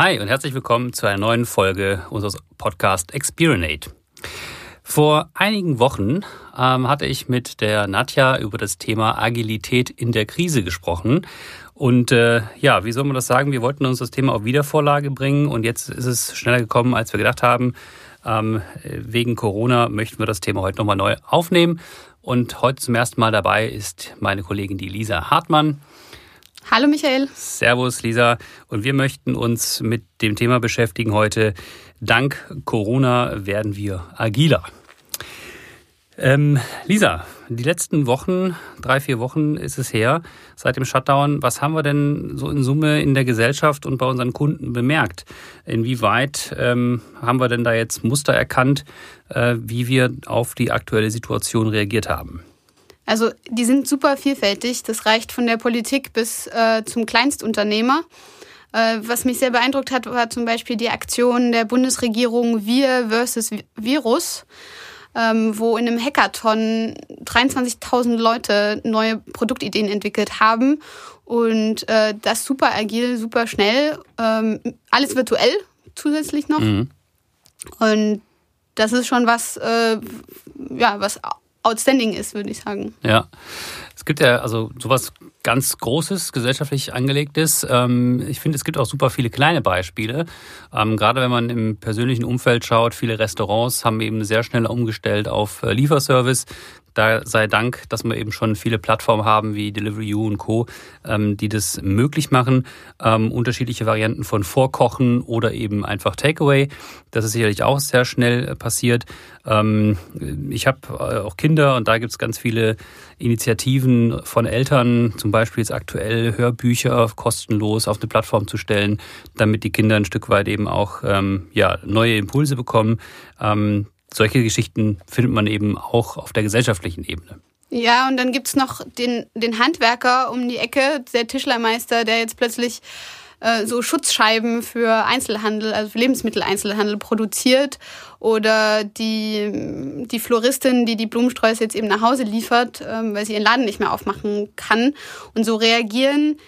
Hi und herzlich willkommen zu einer neuen Folge unseres Podcast Experinate. Vor einigen Wochen ähm, hatte ich mit der Nadja über das Thema Agilität in der Krise gesprochen. Und äh, ja, wie soll man das sagen? Wir wollten uns das Thema auf Wiedervorlage bringen und jetzt ist es schneller gekommen, als wir gedacht haben. Ähm, wegen Corona möchten wir das Thema heute nochmal neu aufnehmen. Und heute zum ersten Mal dabei ist meine Kollegin die Lisa Hartmann. Hallo Michael. Servus Lisa. Und wir möchten uns mit dem Thema beschäftigen heute. Dank Corona werden wir agiler. Ähm, Lisa, die letzten Wochen, drei, vier Wochen ist es her, seit dem Shutdown. Was haben wir denn so in Summe in der Gesellschaft und bei unseren Kunden bemerkt? Inwieweit ähm, haben wir denn da jetzt Muster erkannt, äh, wie wir auf die aktuelle Situation reagiert haben? Also die sind super vielfältig. Das reicht von der Politik bis äh, zum Kleinstunternehmer. Äh, was mich sehr beeindruckt hat, war zum Beispiel die Aktion der Bundesregierung Wir versus Virus, ähm, wo in einem Hackathon 23.000 Leute neue Produktideen entwickelt haben und äh, das super agil, super schnell, ähm, alles virtuell zusätzlich noch. Mhm. Und das ist schon was, äh, ja, was outstanding ist, würde ich sagen. Ja. Es gibt ja also sowas ganz Großes, gesellschaftlich angelegtes. Ähm, ich finde, es gibt auch super viele kleine Beispiele. Ähm, gerade wenn man im persönlichen Umfeld schaut, viele Restaurants haben eben sehr schnell umgestellt auf äh, Lieferservice. Da sei Dank, dass wir eben schon viele Plattformen haben wie Delivery U und Co., ähm, die das möglich machen. Ähm, unterschiedliche Varianten von Vorkochen oder eben einfach Takeaway. Das ist sicherlich auch sehr schnell äh, passiert. Ähm, ich habe äh, auch Kinder und da gibt es ganz viele Initiativen von Eltern, zum Beispiel jetzt aktuell Hörbücher kostenlos auf eine Plattform zu stellen, damit die Kinder ein Stück weit eben auch ja, neue Impulse bekommen. Solche Geschichten findet man eben auch auf der gesellschaftlichen Ebene. Ja, und dann gibt es noch den, den Handwerker um die Ecke, der Tischlermeister, der jetzt plötzlich äh, so Schutzscheiben für Einzelhandel, also für Lebensmitteleinzelhandel produziert. Oder die, die Floristin, die die Blumensträuße jetzt eben nach Hause liefert, ähm, weil sie ihren Laden nicht mehr aufmachen kann. Und so reagieren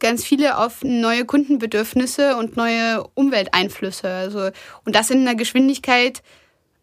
ganz viele auf neue Kundenbedürfnisse und neue Umwelteinflüsse. Also, und das in einer Geschwindigkeit,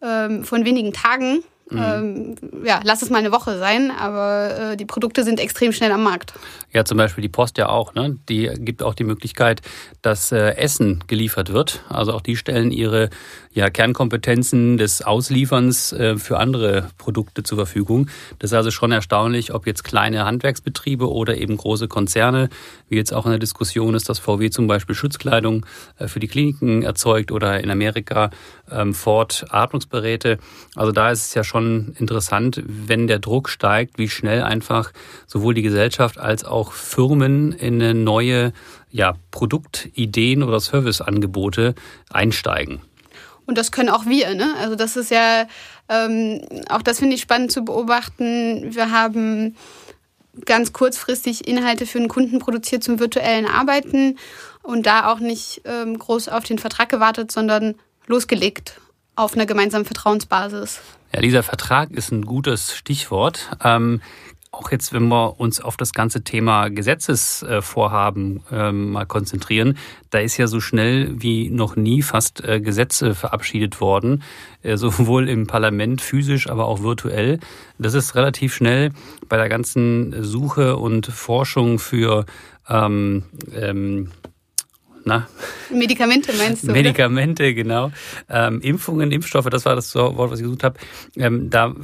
ähm, von wenigen Tagen. Mhm. Ähm, ja, lass es mal eine Woche sein, aber äh, die Produkte sind extrem schnell am Markt. Ja, zum Beispiel die Post ja auch. Ne? Die gibt auch die Möglichkeit, dass äh, Essen geliefert wird. Also auch die stellen ihre ja, Kernkompetenzen des Auslieferns äh, für andere Produkte zur Verfügung. Das ist also schon erstaunlich, ob jetzt kleine Handwerksbetriebe oder eben große Konzerne, wie jetzt auch in der Diskussion ist, dass VW zum Beispiel Schutzkleidung äh, für die Kliniken erzeugt oder in Amerika ähm, Ford Atmungsgeräte. Also da ist es ja schon interessant, wenn der Druck steigt, wie schnell einfach sowohl die Gesellschaft als auch Firmen in eine neue ja, Produktideen oder Serviceangebote einsteigen. Und das können auch wir. Ne? Also das ist ja, ähm, auch das finde ich spannend zu beobachten. Wir haben ganz kurzfristig Inhalte für einen Kunden produziert zum virtuellen Arbeiten und da auch nicht ähm, groß auf den Vertrag gewartet, sondern losgelegt auf einer gemeinsamen Vertrauensbasis. Ja, dieser Vertrag ist ein gutes Stichwort. Ähm, auch jetzt, wenn wir uns auf das ganze Thema Gesetzesvorhaben ähm, mal konzentrieren, da ist ja so schnell wie noch nie fast äh, Gesetze verabschiedet worden, äh, sowohl im Parlament physisch, aber auch virtuell. Das ist relativ schnell bei der ganzen Suche und Forschung für ähm, ähm, na? Medikamente meinst du? Medikamente, oder? genau. Ähm, Impfungen, Impfstoffe, das war das Wort, was ich gesucht habe. Ähm, da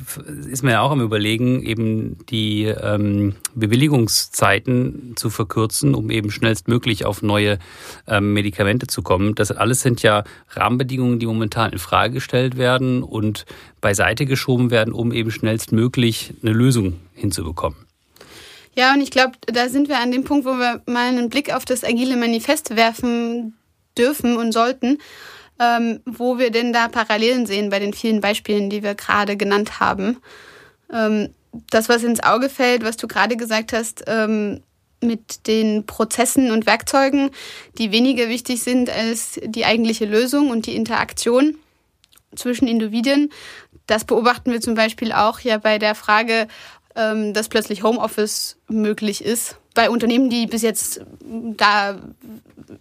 ist man ja auch am Überlegen, eben die ähm, Bewilligungszeiten zu verkürzen, um eben schnellstmöglich auf neue ähm, Medikamente zu kommen. Das alles sind ja Rahmenbedingungen, die momentan in Frage gestellt werden und beiseite geschoben werden, um eben schnellstmöglich eine Lösung hinzubekommen. Ja, und ich glaube, da sind wir an dem Punkt, wo wir mal einen Blick auf das agile Manifest werfen dürfen und sollten, ähm, wo wir denn da Parallelen sehen bei den vielen Beispielen, die wir gerade genannt haben. Ähm, das, was ins Auge fällt, was du gerade gesagt hast, ähm, mit den Prozessen und Werkzeugen, die weniger wichtig sind als die eigentliche Lösung und die Interaktion zwischen Individuen. Das beobachten wir zum Beispiel auch ja bei der Frage, dass plötzlich Homeoffice möglich ist. bei Unternehmen, die bis jetzt da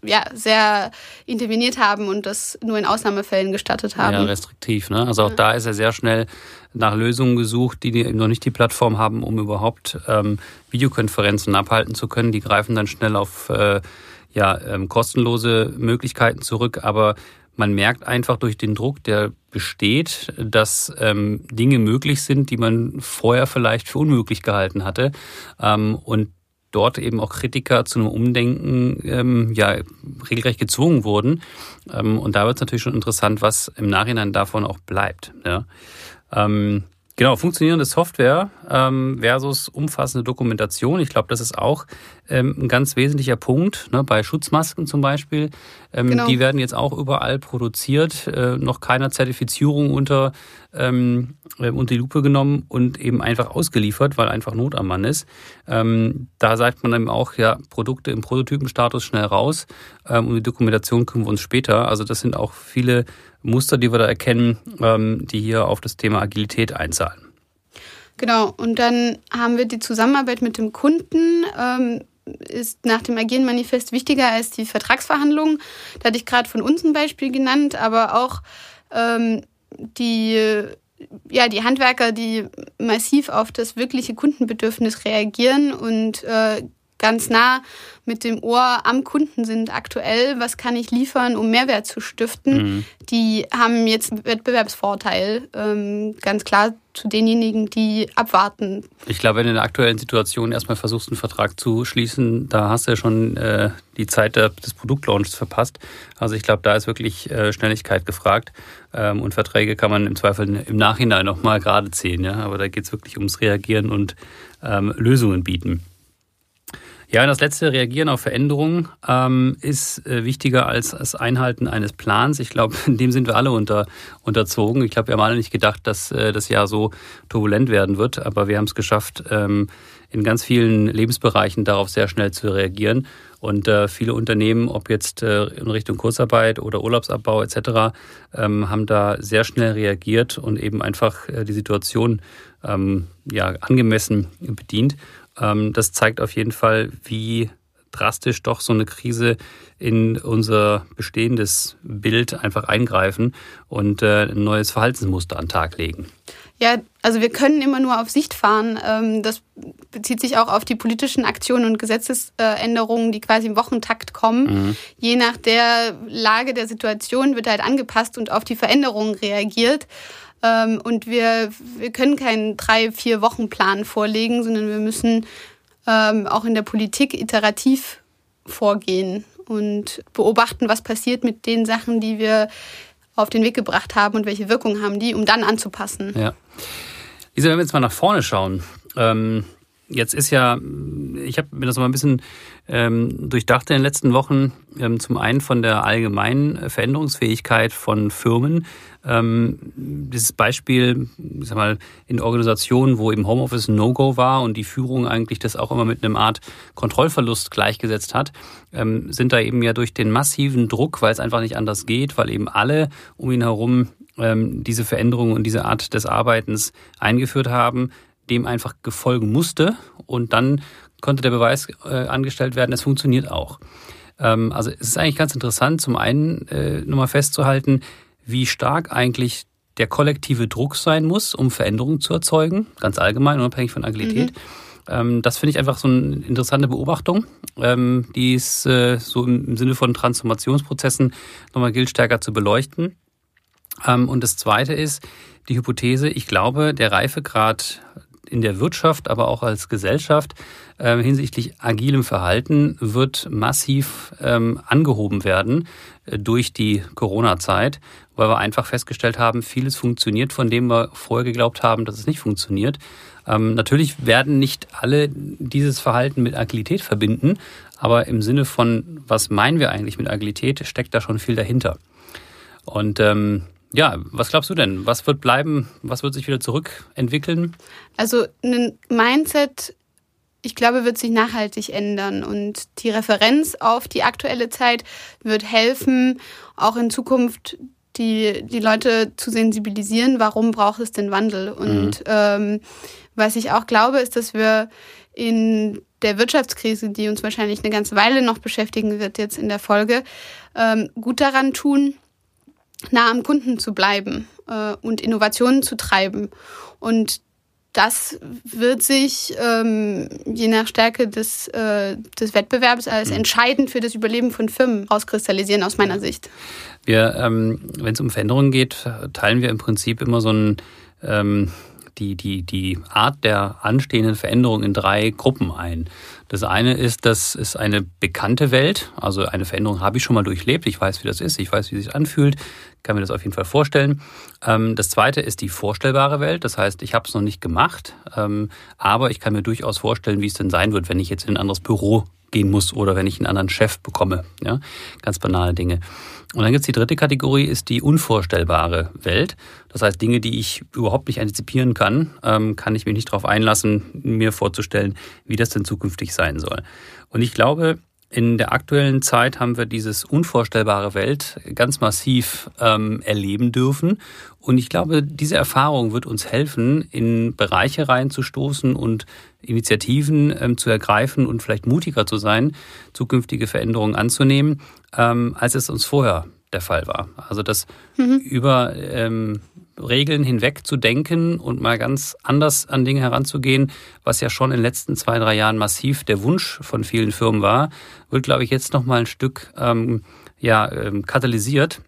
ja, sehr interveniert haben und das nur in Ausnahmefällen gestattet haben. Ja, restriktiv. Ne? Also auch ja. da ist er sehr schnell nach Lösungen gesucht, die noch nicht die Plattform haben, um überhaupt ähm, Videokonferenzen abhalten zu können. Die greifen dann schnell auf äh, ja, ähm, kostenlose Möglichkeiten zurück, aber man merkt einfach durch den Druck, der besteht, dass ähm, Dinge möglich sind, die man vorher vielleicht für unmöglich gehalten hatte. Ähm, und dort eben auch Kritiker zu einem Umdenken ähm, ja regelrecht gezwungen wurden. Ähm, und da wird es natürlich schon interessant, was im Nachhinein davon auch bleibt. Ja. Genau, funktionierende Software ähm, versus umfassende Dokumentation. Ich glaube, das ist auch ähm, ein ganz wesentlicher Punkt. Ne? Bei Schutzmasken zum Beispiel. Ähm, genau. Die werden jetzt auch überall produziert, äh, noch keiner Zertifizierung unter, ähm, äh, unter die Lupe genommen und eben einfach ausgeliefert, weil einfach Not am Mann ist. Ähm, da sagt man eben auch, ja, Produkte im Prototypenstatus schnell raus. Ähm, um die Dokumentation kümmern wir uns später. Also das sind auch viele Muster, die wir da erkennen, ähm, die hier auf das Thema Agilität einzahlen. Genau, und dann haben wir die Zusammenarbeit mit dem Kunden. Ähm, ist nach dem Agieren-Manifest wichtiger als die Vertragsverhandlungen. Da hatte ich gerade von uns ein Beispiel genannt, aber auch ähm, die, ja, die Handwerker, die massiv auf das wirkliche Kundenbedürfnis reagieren und äh, ganz nah mit dem Ohr am Kunden sind aktuell. Was kann ich liefern, um Mehrwert zu stiften? Mhm. Die haben jetzt einen Wettbewerbsvorteil, ähm, ganz klar zu denjenigen, die abwarten. Ich glaube, wenn du in der aktuellen Situation erstmal versuchst, einen Vertrag zu schließen, da hast du ja schon äh, die Zeit des Produktlaunches verpasst. Also ich glaube, da ist wirklich äh, Schnelligkeit gefragt. Ähm, und Verträge kann man im Zweifel im Nachhinein nochmal gerade ziehen. Ja? Aber da geht es wirklich ums Reagieren und ähm, Lösungen bieten. Ja, das letzte Reagieren auf Veränderungen ähm, ist äh, wichtiger als das Einhalten eines Plans. Ich glaube, dem sind wir alle unter, unterzogen. Ich glaube, wir haben alle nicht gedacht, dass äh, das Jahr so turbulent werden wird, aber wir haben es geschafft, ähm, in ganz vielen Lebensbereichen darauf sehr schnell zu reagieren. Und äh, viele Unternehmen, ob jetzt äh, in Richtung Kurzarbeit oder Urlaubsabbau etc., ähm, haben da sehr schnell reagiert und eben einfach äh, die Situation ähm, ja, angemessen bedient. Ähm, das zeigt auf jeden Fall, wie drastisch doch so eine Krise in unser bestehendes Bild einfach eingreifen und äh, ein neues Verhaltensmuster an den Tag legen. Ja, also wir können immer nur auf Sicht fahren. Ähm, das bezieht sich auch auf die politischen Aktionen und Gesetzesänderungen, die quasi im Wochentakt kommen. Mhm. Je nach der Lage der Situation wird halt angepasst und auf die Veränderungen reagiert. Ähm, und wir, wir können keinen drei, vier Wochen Plan vorlegen, sondern wir müssen ähm, auch in der Politik iterativ vorgehen und beobachten, was passiert mit den Sachen, die wir auf den Weg gebracht haben und welche Wirkung haben die, um dann anzupassen. Ja. Lisa, wenn wir jetzt mal nach vorne schauen, ähm, Jetzt ist ja, ich habe mir das mal ein bisschen ähm, durchdacht in den letzten Wochen, ähm, zum einen von der allgemeinen Veränderungsfähigkeit von Firmen. Ähm, dieses Beispiel, ich sag mal, in Organisationen, wo eben Homeoffice No-Go war und die Führung eigentlich das auch immer mit einem Art Kontrollverlust gleichgesetzt hat, ähm, sind da eben ja durch den massiven Druck, weil es einfach nicht anders geht, weil eben alle um ihn herum ähm, diese Veränderungen und diese Art des Arbeitens eingeführt haben, dem einfach gefolgen musste und dann konnte der Beweis äh, angestellt werden, es funktioniert auch. Ähm, also es ist eigentlich ganz interessant, zum einen äh, nochmal festzuhalten, wie stark eigentlich der kollektive Druck sein muss, um Veränderungen zu erzeugen, ganz allgemein, unabhängig von Agilität. Mhm. Ähm, das finde ich einfach so eine interessante Beobachtung, ähm, die es äh, so im, im Sinne von Transformationsprozessen nochmal gilt, stärker zu beleuchten. Ähm, und das Zweite ist die Hypothese, ich glaube, der Reifegrad in der Wirtschaft, aber auch als Gesellschaft äh, hinsichtlich agilem Verhalten wird massiv ähm, angehoben werden äh, durch die Corona-Zeit, weil wir einfach festgestellt haben, vieles funktioniert, von dem wir vorher geglaubt haben, dass es nicht funktioniert. Ähm, natürlich werden nicht alle dieses Verhalten mit Agilität verbinden, aber im Sinne von, was meinen wir eigentlich mit Agilität, steckt da schon viel dahinter. Und ähm, ja, was glaubst du denn? Was wird bleiben? Was wird sich wieder zurückentwickeln? Also ein Mindset, ich glaube, wird sich nachhaltig ändern und die Referenz auf die aktuelle Zeit wird helfen, auch in Zukunft die, die Leute zu sensibilisieren, warum braucht es den Wandel. Und mhm. ähm, was ich auch glaube, ist, dass wir in der Wirtschaftskrise, die uns wahrscheinlich eine ganze Weile noch beschäftigen wird jetzt in der Folge, ähm, gut daran tun, nah am Kunden zu bleiben äh, und Innovationen zu treiben. Und das wird sich ähm, je nach Stärke des, äh, des Wettbewerbs als mhm. entscheidend für das Überleben von Firmen rauskristallisieren, aus meiner Sicht. Wir, ähm, wenn es um Veränderungen geht, teilen wir im Prinzip immer so ein ähm, die, die, die Art der anstehenden Veränderung in drei Gruppen ein. Das eine ist, das ist eine bekannte Welt. Also eine Veränderung habe ich schon mal durchlebt. Ich weiß, wie das ist. Ich weiß, wie es sich anfühlt. Kann mir das auf jeden Fall vorstellen. Ähm, das zweite ist die vorstellbare Welt. Das heißt, ich habe es noch nicht gemacht, ähm, aber ich kann mir durchaus vorstellen, wie es denn sein wird, wenn ich jetzt in ein anderes Büro gehen muss oder wenn ich einen anderen Chef bekomme. Ja, ganz banale Dinge. Und dann gibt es die dritte Kategorie, ist die unvorstellbare Welt. Das heißt, Dinge, die ich überhaupt nicht antizipieren kann, ähm, kann ich mich nicht darauf einlassen, mir vorzustellen, wie das denn zukünftig sein soll. Und ich glaube, in der aktuellen Zeit haben wir dieses unvorstellbare Welt ganz massiv ähm, erleben dürfen. Und ich glaube, diese Erfahrung wird uns helfen, in Bereiche reinzustoßen und Initiativen ähm, zu ergreifen und vielleicht mutiger zu sein, zukünftige Veränderungen anzunehmen, ähm, als es uns vorher der Fall war. Also das mhm. über ähm, Regeln hinweg zu denken und mal ganz anders an Dinge heranzugehen, was ja schon in den letzten zwei, drei Jahren massiv der Wunsch von vielen Firmen war, wird, glaube ich, jetzt noch mal ein Stück ähm, ja, ähm, katalysiert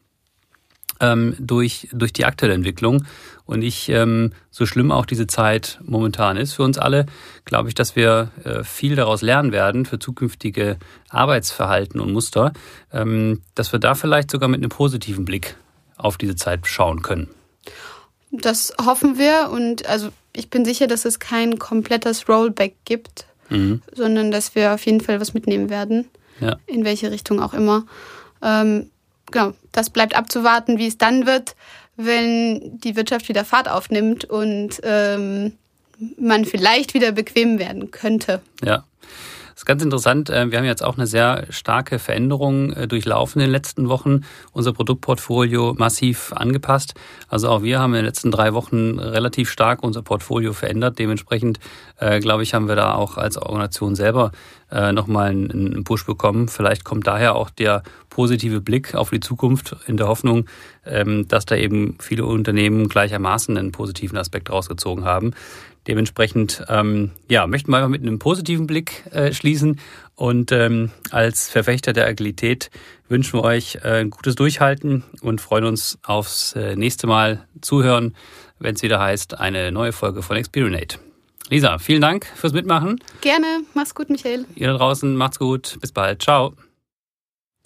ähm, durch, durch die aktuelle Entwicklung. Und ich, ähm, so schlimm auch diese Zeit momentan ist für uns alle, glaube ich, dass wir äh, viel daraus lernen werden für zukünftige Arbeitsverhalten und Muster, ähm, dass wir da vielleicht sogar mit einem positiven Blick auf diese Zeit schauen können. Das hoffen wir und also ich bin sicher, dass es kein komplettes Rollback gibt, mhm. sondern dass wir auf jeden Fall was mitnehmen werden, ja. in welche Richtung auch immer. Ähm, genau, das bleibt abzuwarten, wie es dann wird, wenn die Wirtschaft wieder Fahrt aufnimmt und ähm, man vielleicht wieder bequem werden könnte. Ja. Das ist ganz interessant. Äh, wir haben jetzt auch eine sehr starke Veränderung äh, durchlaufen in den letzten Wochen. Unser Produktportfolio massiv angepasst. Also auch wir haben in den letzten drei Wochen relativ stark unser Portfolio verändert. Dementsprechend, äh, glaube ich, haben wir da auch als Organisation selber nochmal einen Push bekommen. Vielleicht kommt daher auch der positive Blick auf die Zukunft in der Hoffnung, ähm, dass da eben viele Unternehmen gleichermaßen einen positiven Aspekt rausgezogen haben. Dementsprechend ähm, ja, möchten wir einfach mit einem positiven Blick äh, schließen und ähm, als Verfechter der Agilität wünschen wir euch äh, ein gutes Durchhalten und freuen uns aufs äh, nächste Mal zuhören, wenn es wieder heißt, eine neue Folge von Experinate. Lisa, vielen Dank fürs Mitmachen. Gerne. Mach's gut, Michael. Ihr da draußen, macht's gut. Bis bald. Ciao.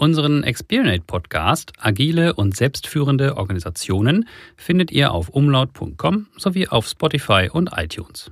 Unseren Experinate Podcast Agile und selbstführende Organisationen findet ihr auf umlaut.com sowie auf Spotify und iTunes.